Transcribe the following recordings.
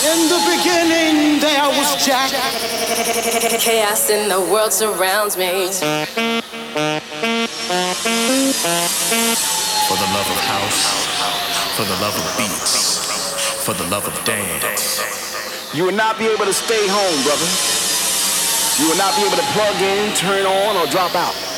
In the beginning, there was Jack. Chaos in the world surrounds me. For the love of house, for the love of beats, for the love of dance. You will not be able to stay home, brother. You will not be able to plug in, turn on, or drop out.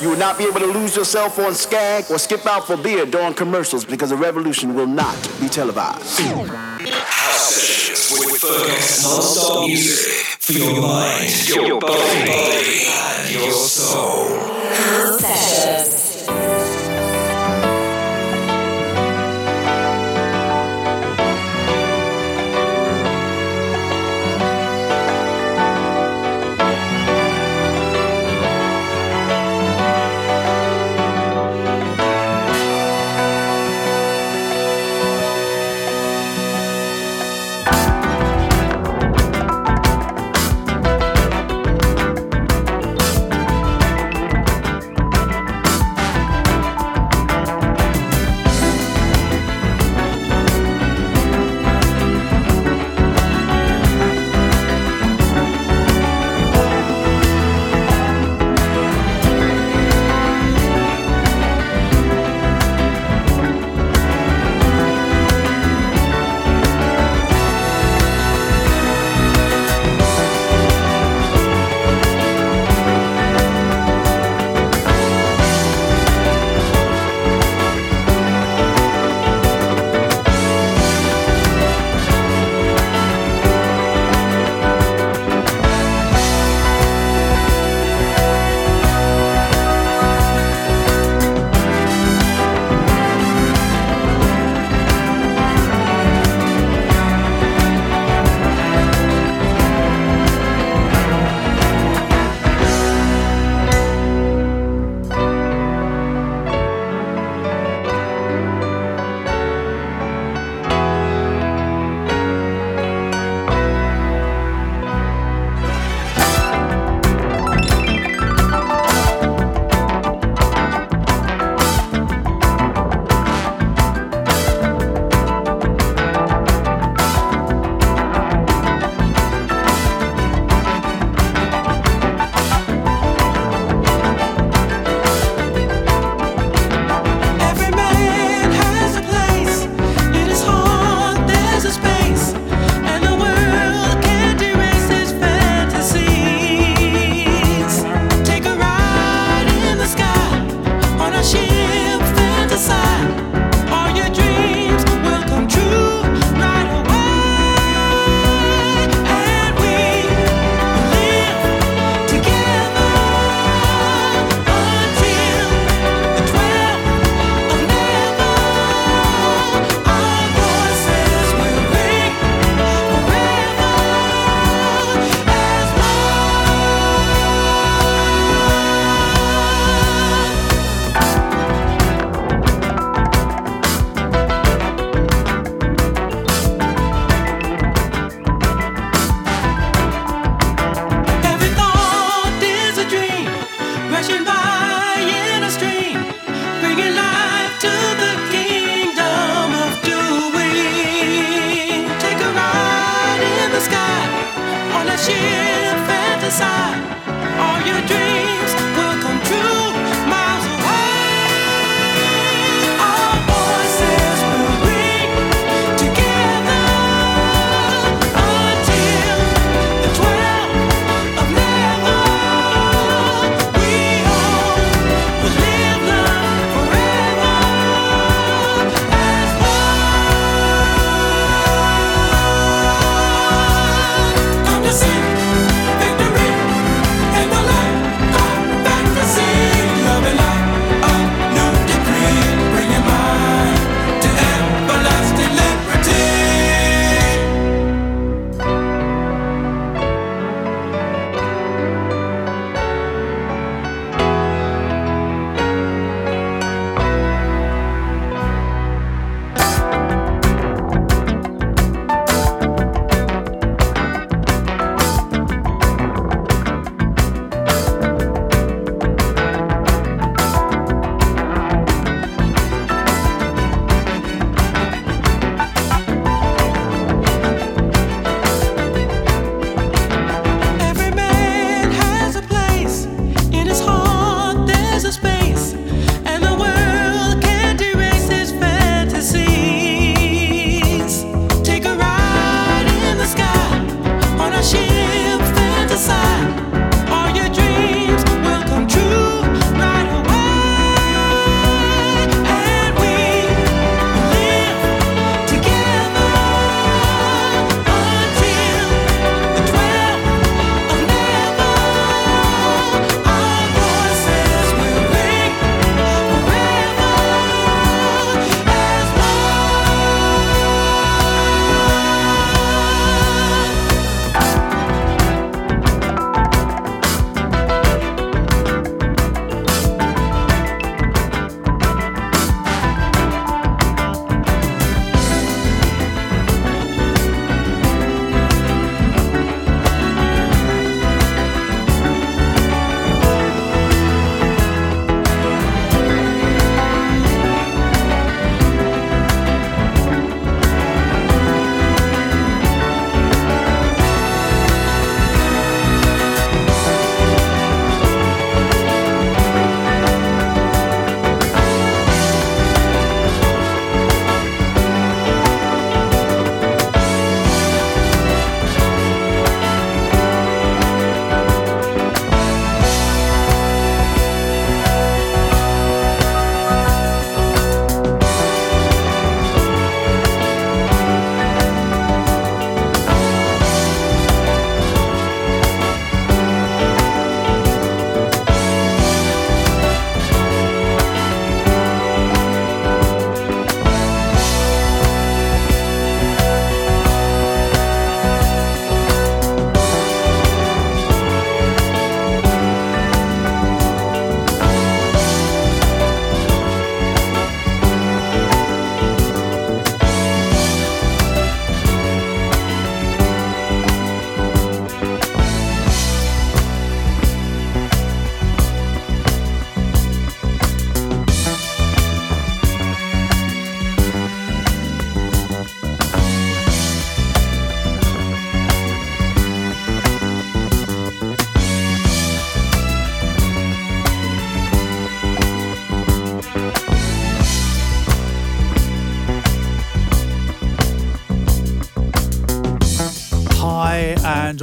You will not be able to lose yourself on Skag or skip out for beer during commercials because the revolution will not be televised. House sessions with Fergus. Non-stop music for your mind, your body, and your soul. House sessions.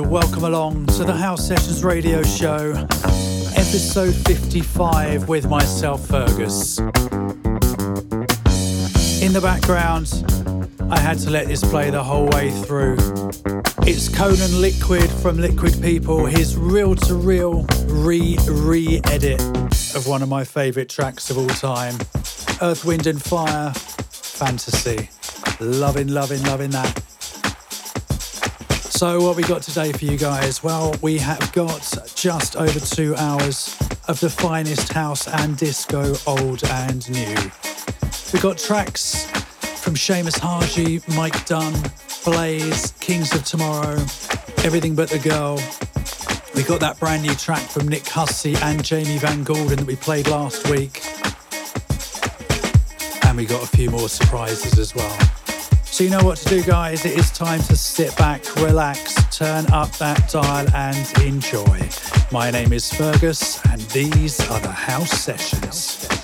Welcome along to the House Sessions radio show, episode 55 with myself, Fergus. In the background, I had to let this play the whole way through. It's Conan Liquid from Liquid People, his reel to reel re re edit of one of my favourite tracks of all time Earth, Wind and Fire, Fantasy. Loving, loving, loving that. So, what we got today for you guys? Well, we have got just over two hours of the finest house and disco, old and new. We got tracks from Seamus Haji, Mike Dunn, Blaze, Kings of Tomorrow, Everything But the Girl. We got that brand new track from Nick Hussey and Jamie Van Gordon that we played last week. And we got a few more surprises as well. So you know what to do, guys. It is time to sit back, relax, turn up that dial and enjoy. My name is Fergus, and these are the House Sessions.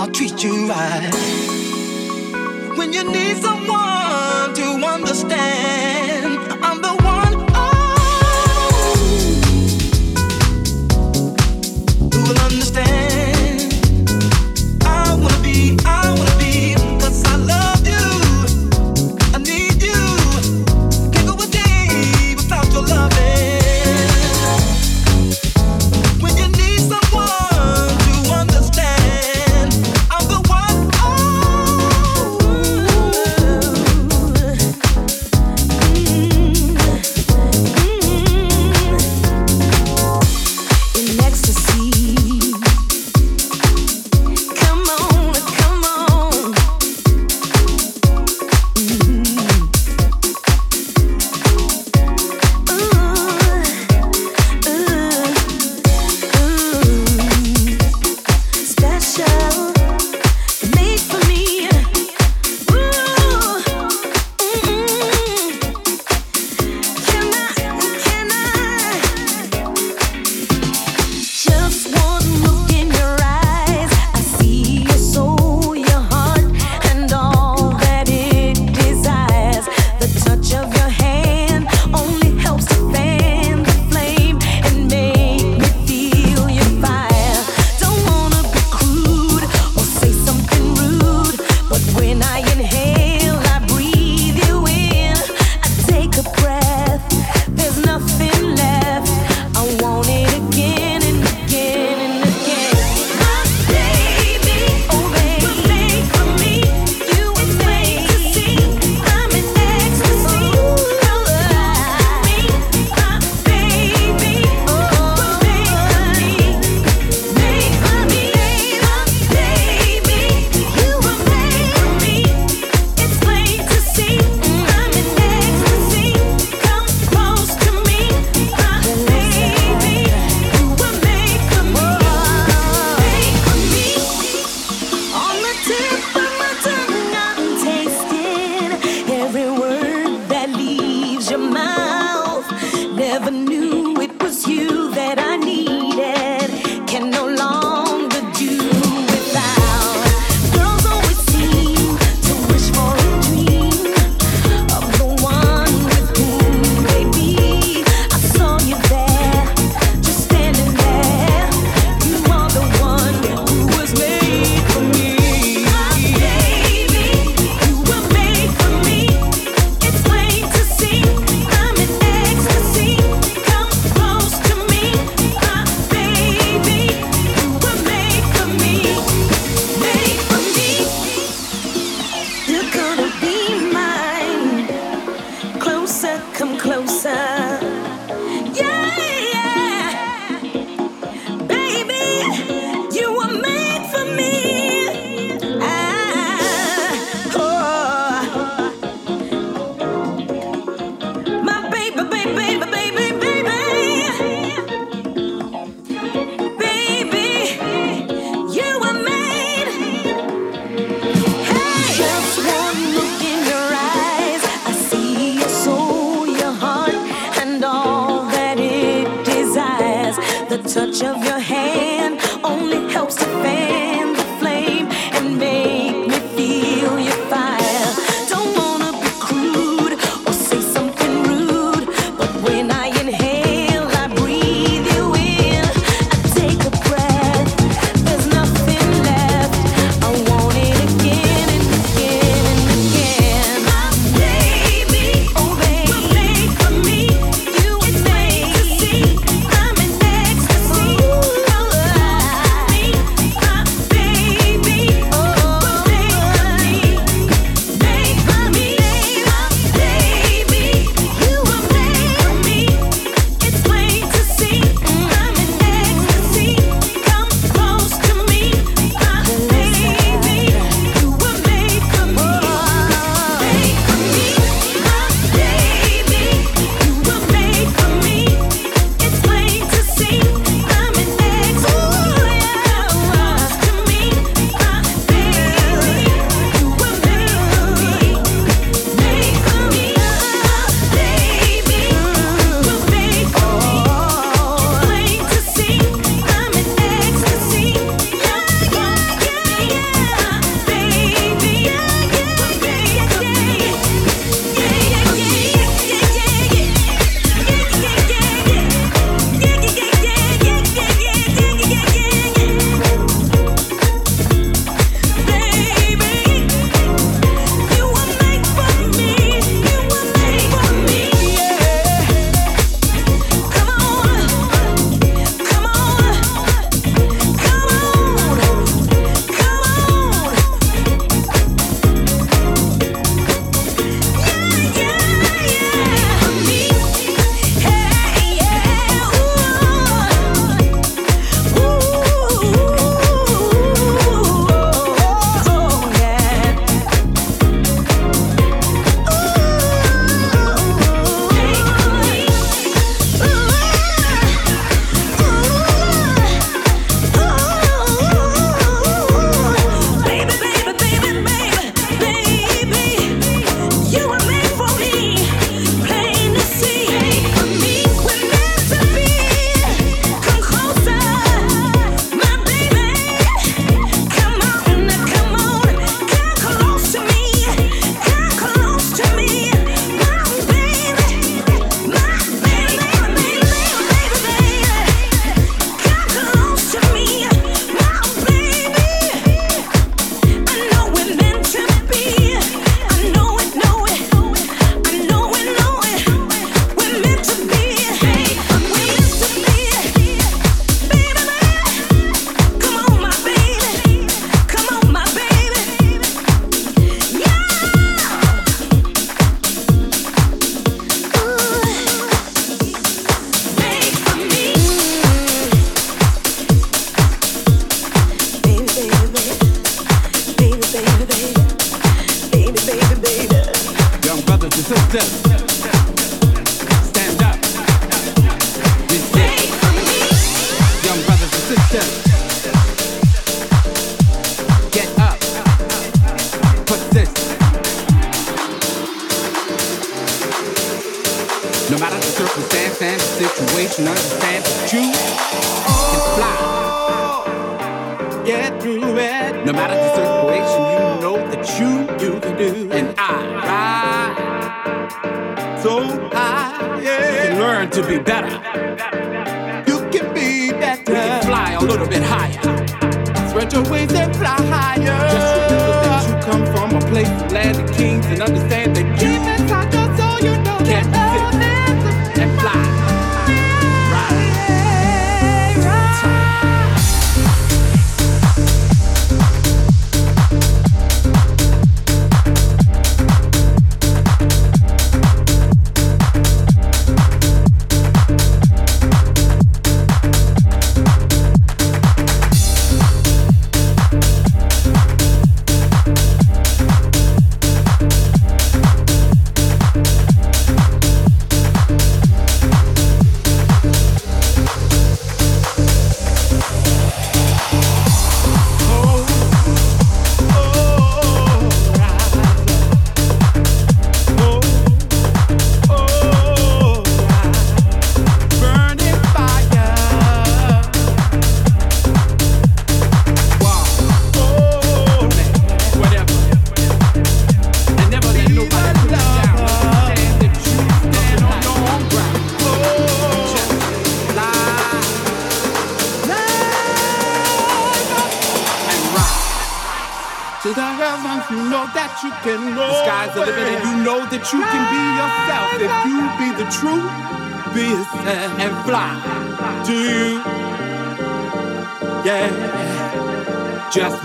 I'll treat you right. When you need someone to understand.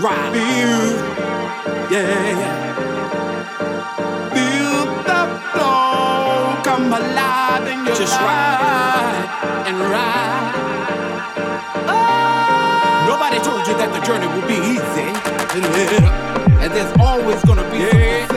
ride. Feel, yeah. Feel the flow come alive in your Just ride and ride. Oh. Nobody told you that the journey would be easy, and there's always gonna be. Yeah.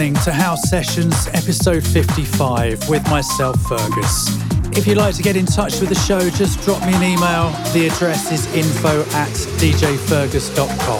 listening to House Sessions, episode 55, with myself, Fergus. If you'd like to get in touch with the show, just drop me an email. The address is info at djfergus.com.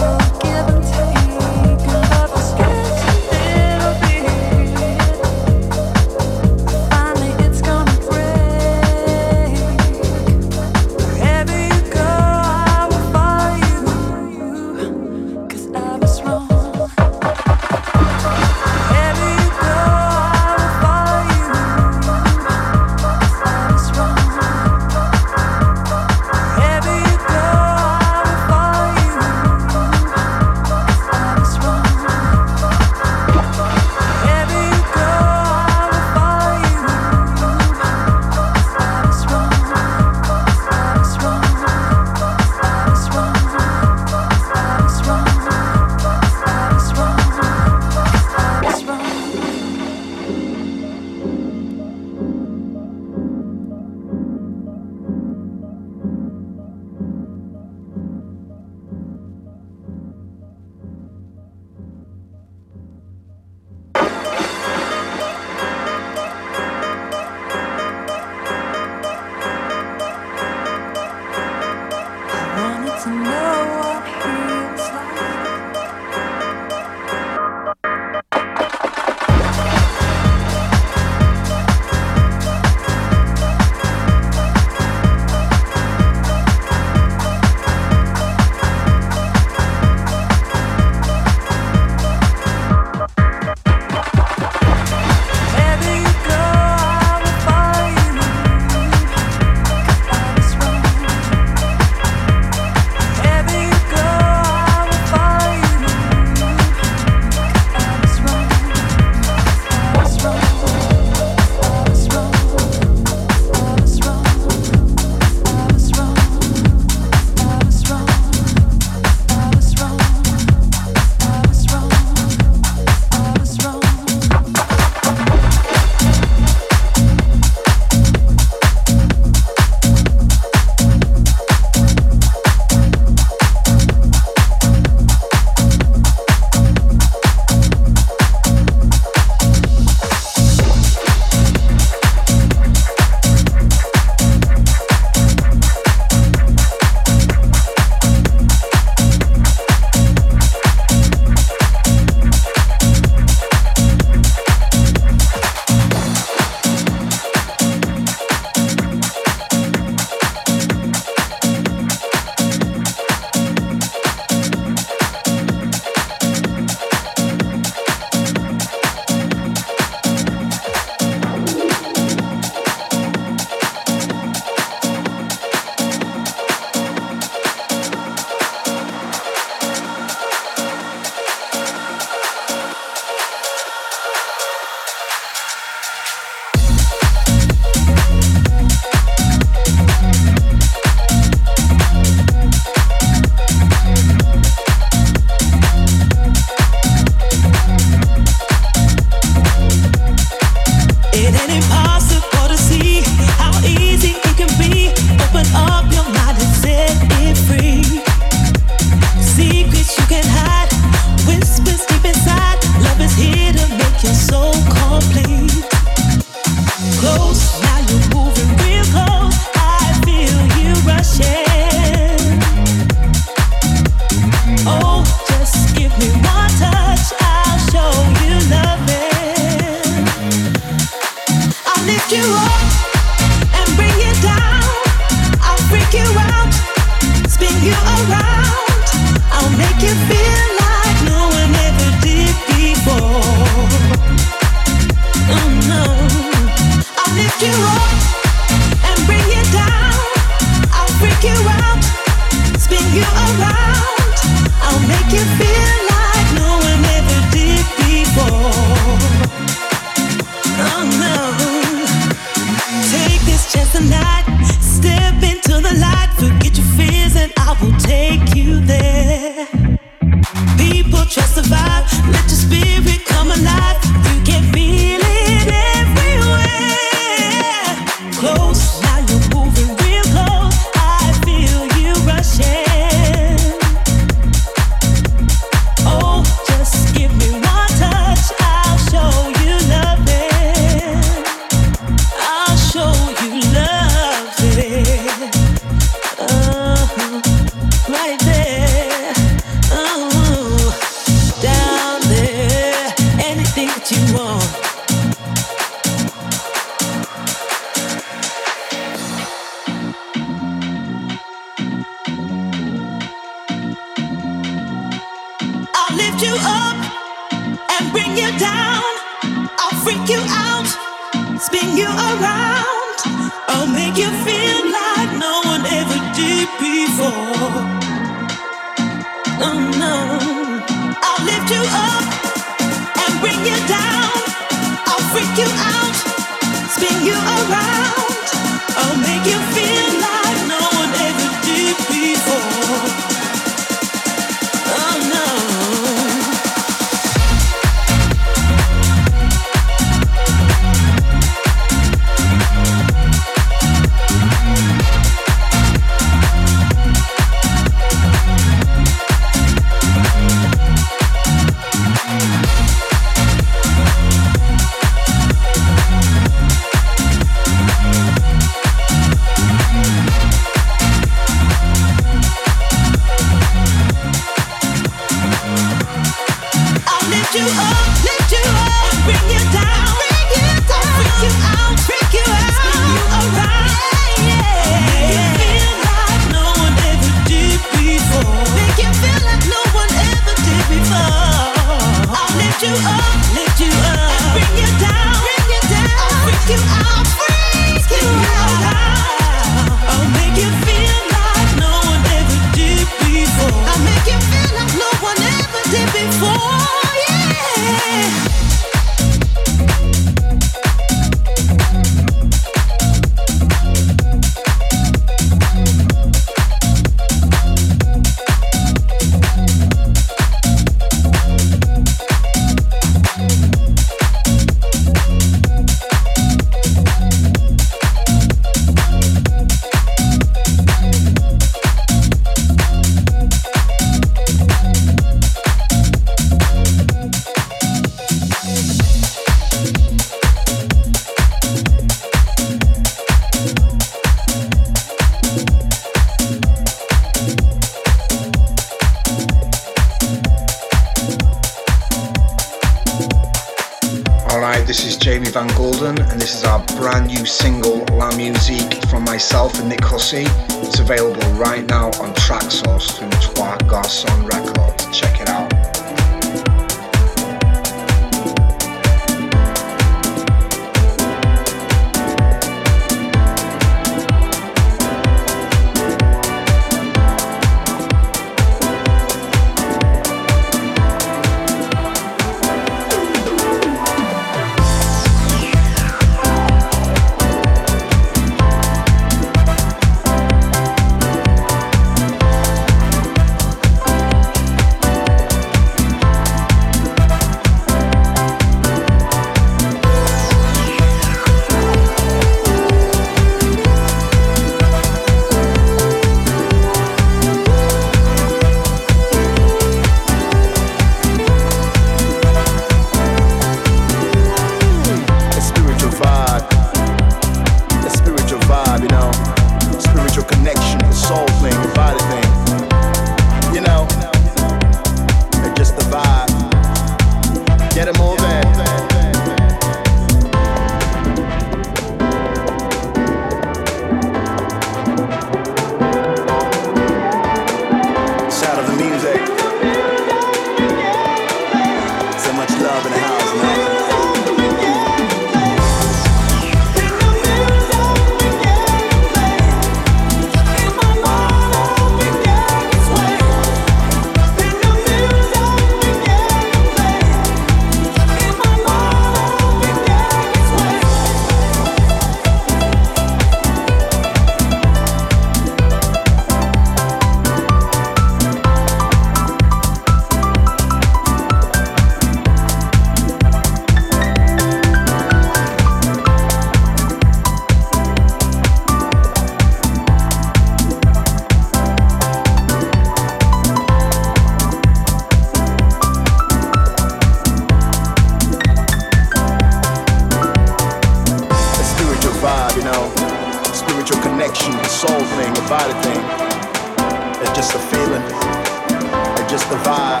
just the vibe,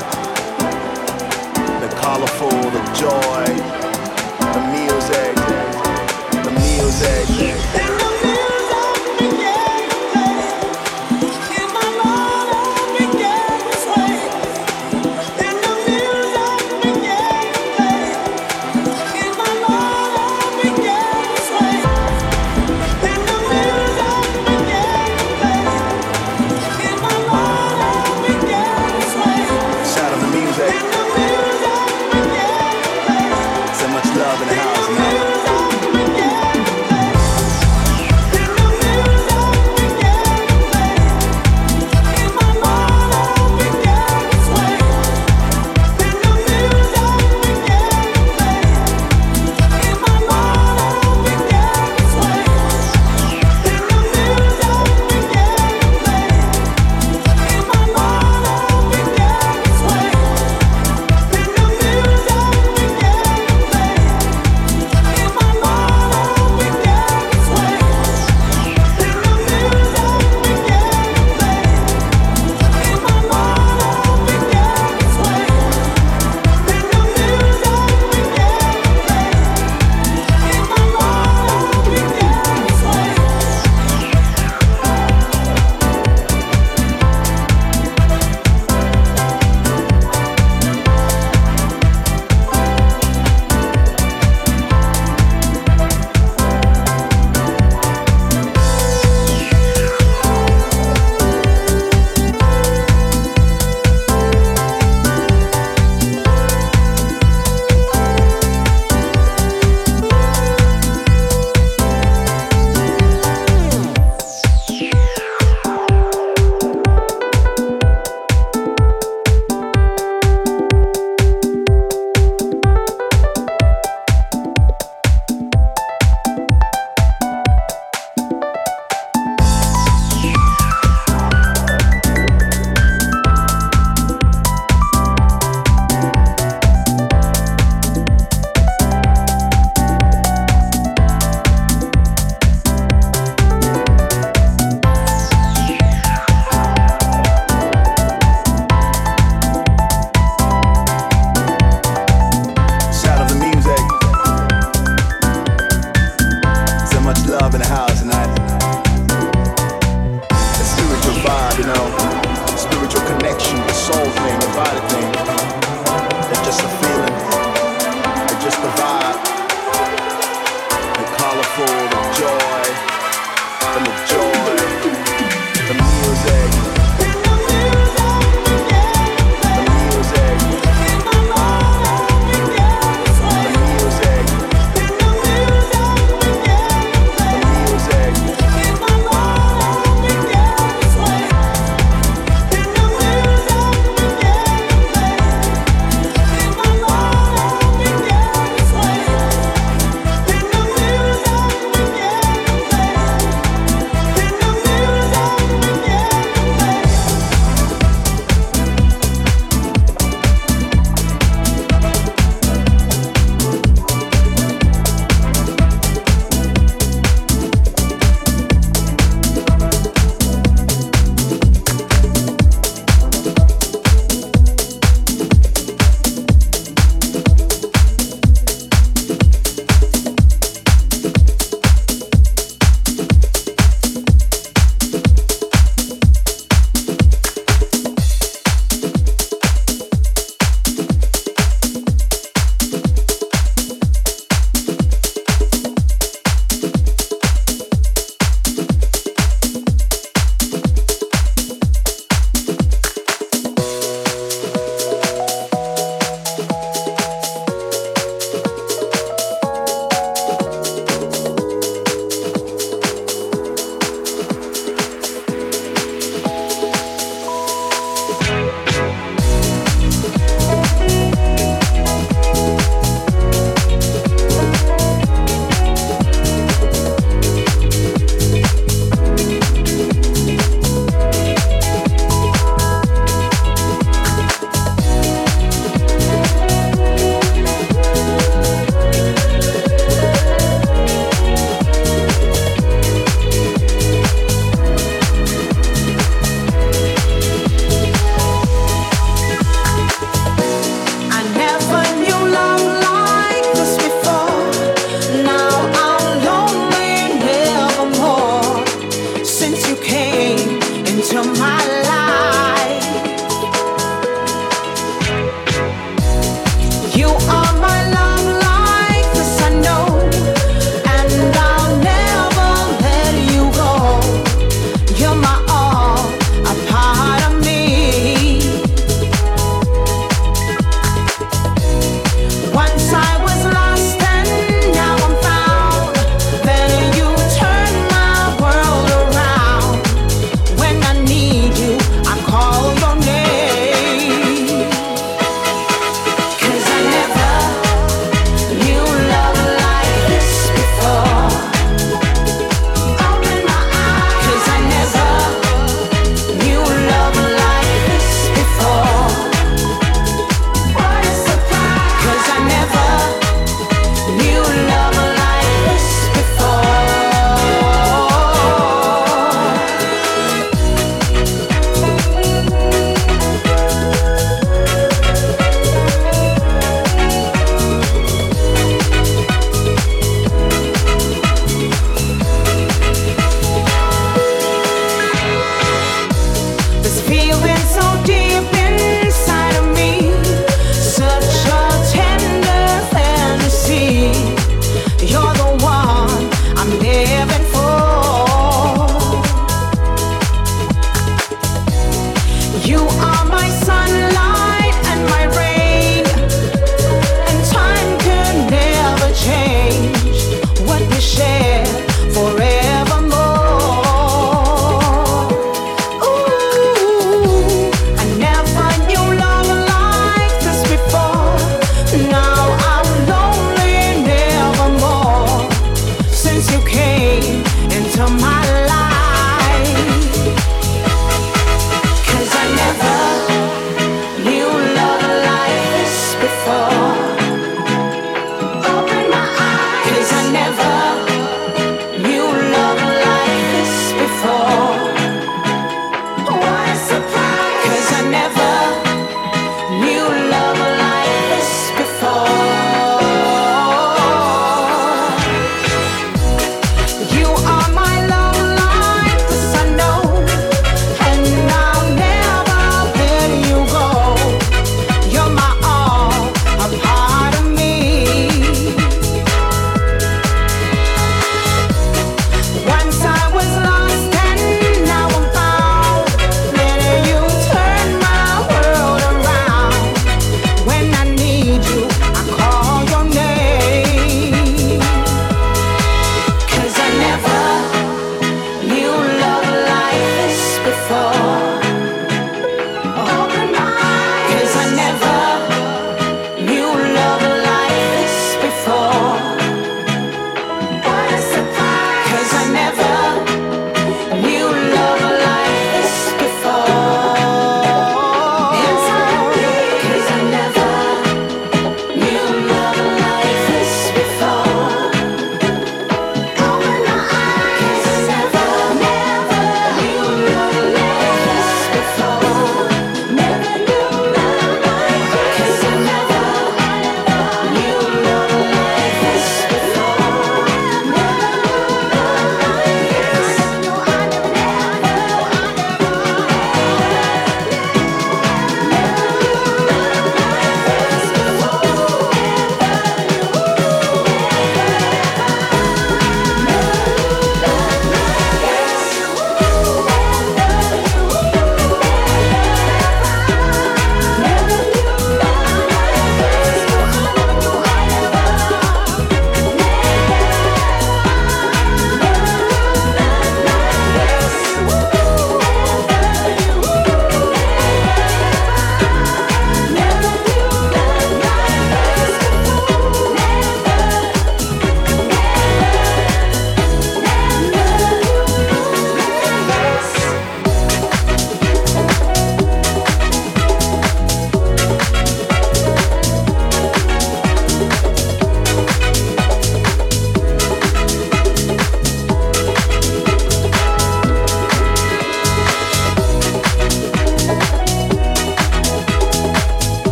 the colorful, the joy, the music, the music.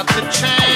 out the chain.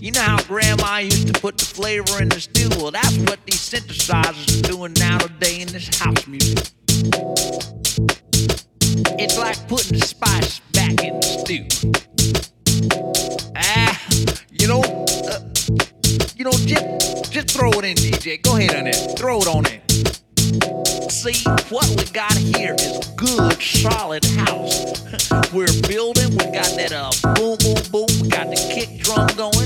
You know how grandma used to put the flavor in the stew? Well, that's what these synthesizers are doing now today in this house music. It's like putting the spice back in the stew. Ah, you know, uh, you know, just, just throw it in, DJ. Go ahead on it. Throw it on it. See, what we got here is good, solid house. We're building. We got that uh, boom, boom, boom. We got the kick drum going.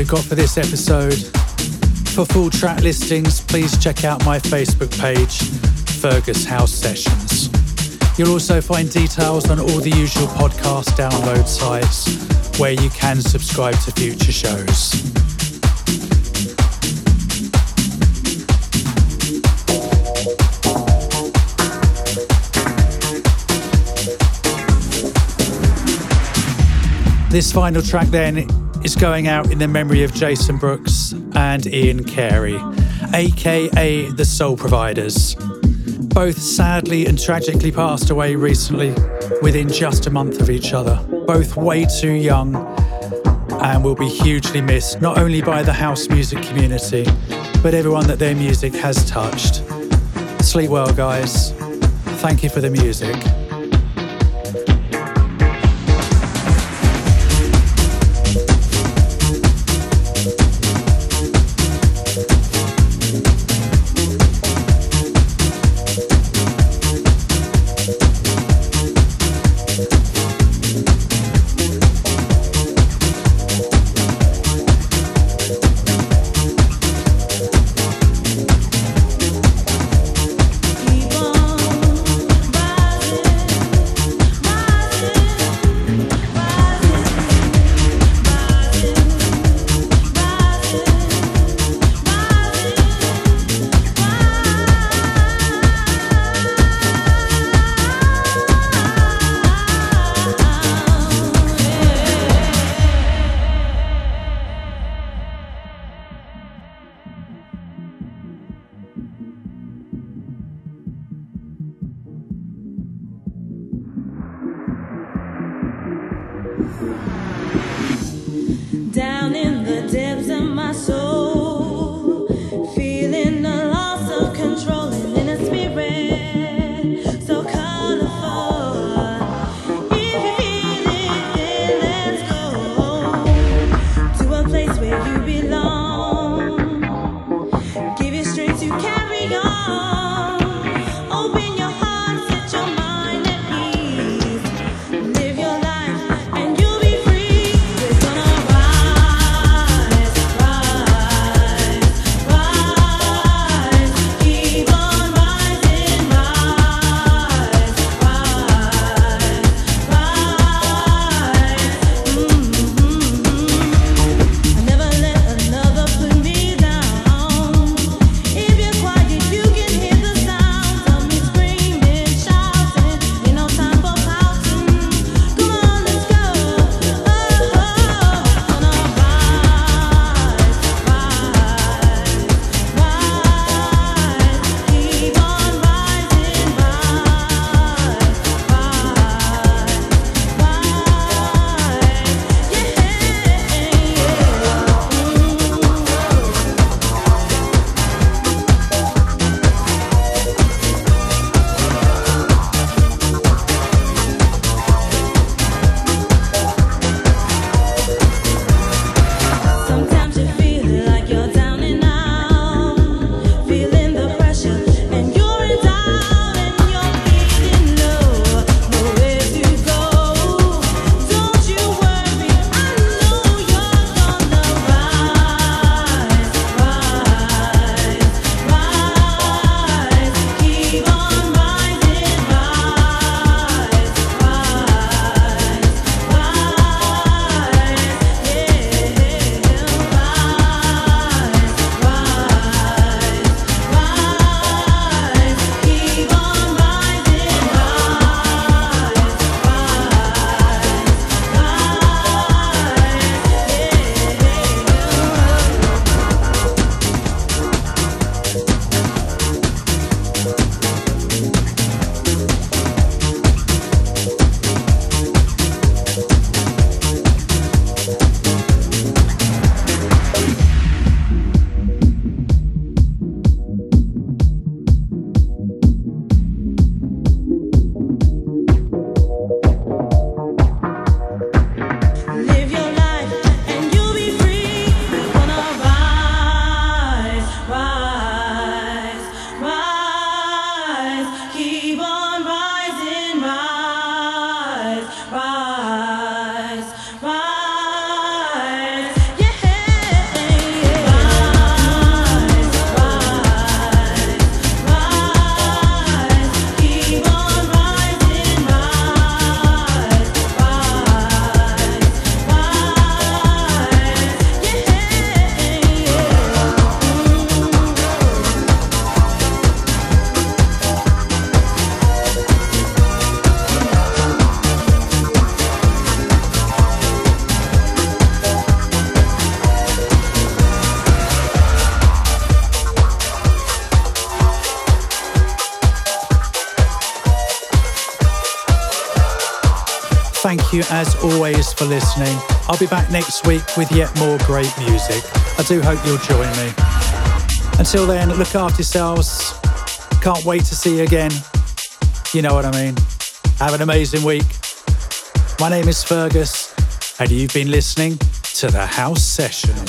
We've got for this episode. For full track listings, please check out my Facebook page, Fergus House Sessions. You'll also find details on all the usual podcast download sites where you can subscribe to future shows. This final track then is going out in the memory of Jason Brooks and Ian Carey, aka the Soul Providers. Both sadly and tragically passed away recently within just a month of each other. Both way too young and will be hugely missed not only by the house music community, but everyone that their music has touched. Sleep well, guys. Thank you for the music. You as always for listening. I'll be back next week with yet more great music. I do hope you'll join me. Until then, look after yourselves. Can't wait to see you again. You know what I mean. Have an amazing week. My name is Fergus, and you've been listening to the House Sessions.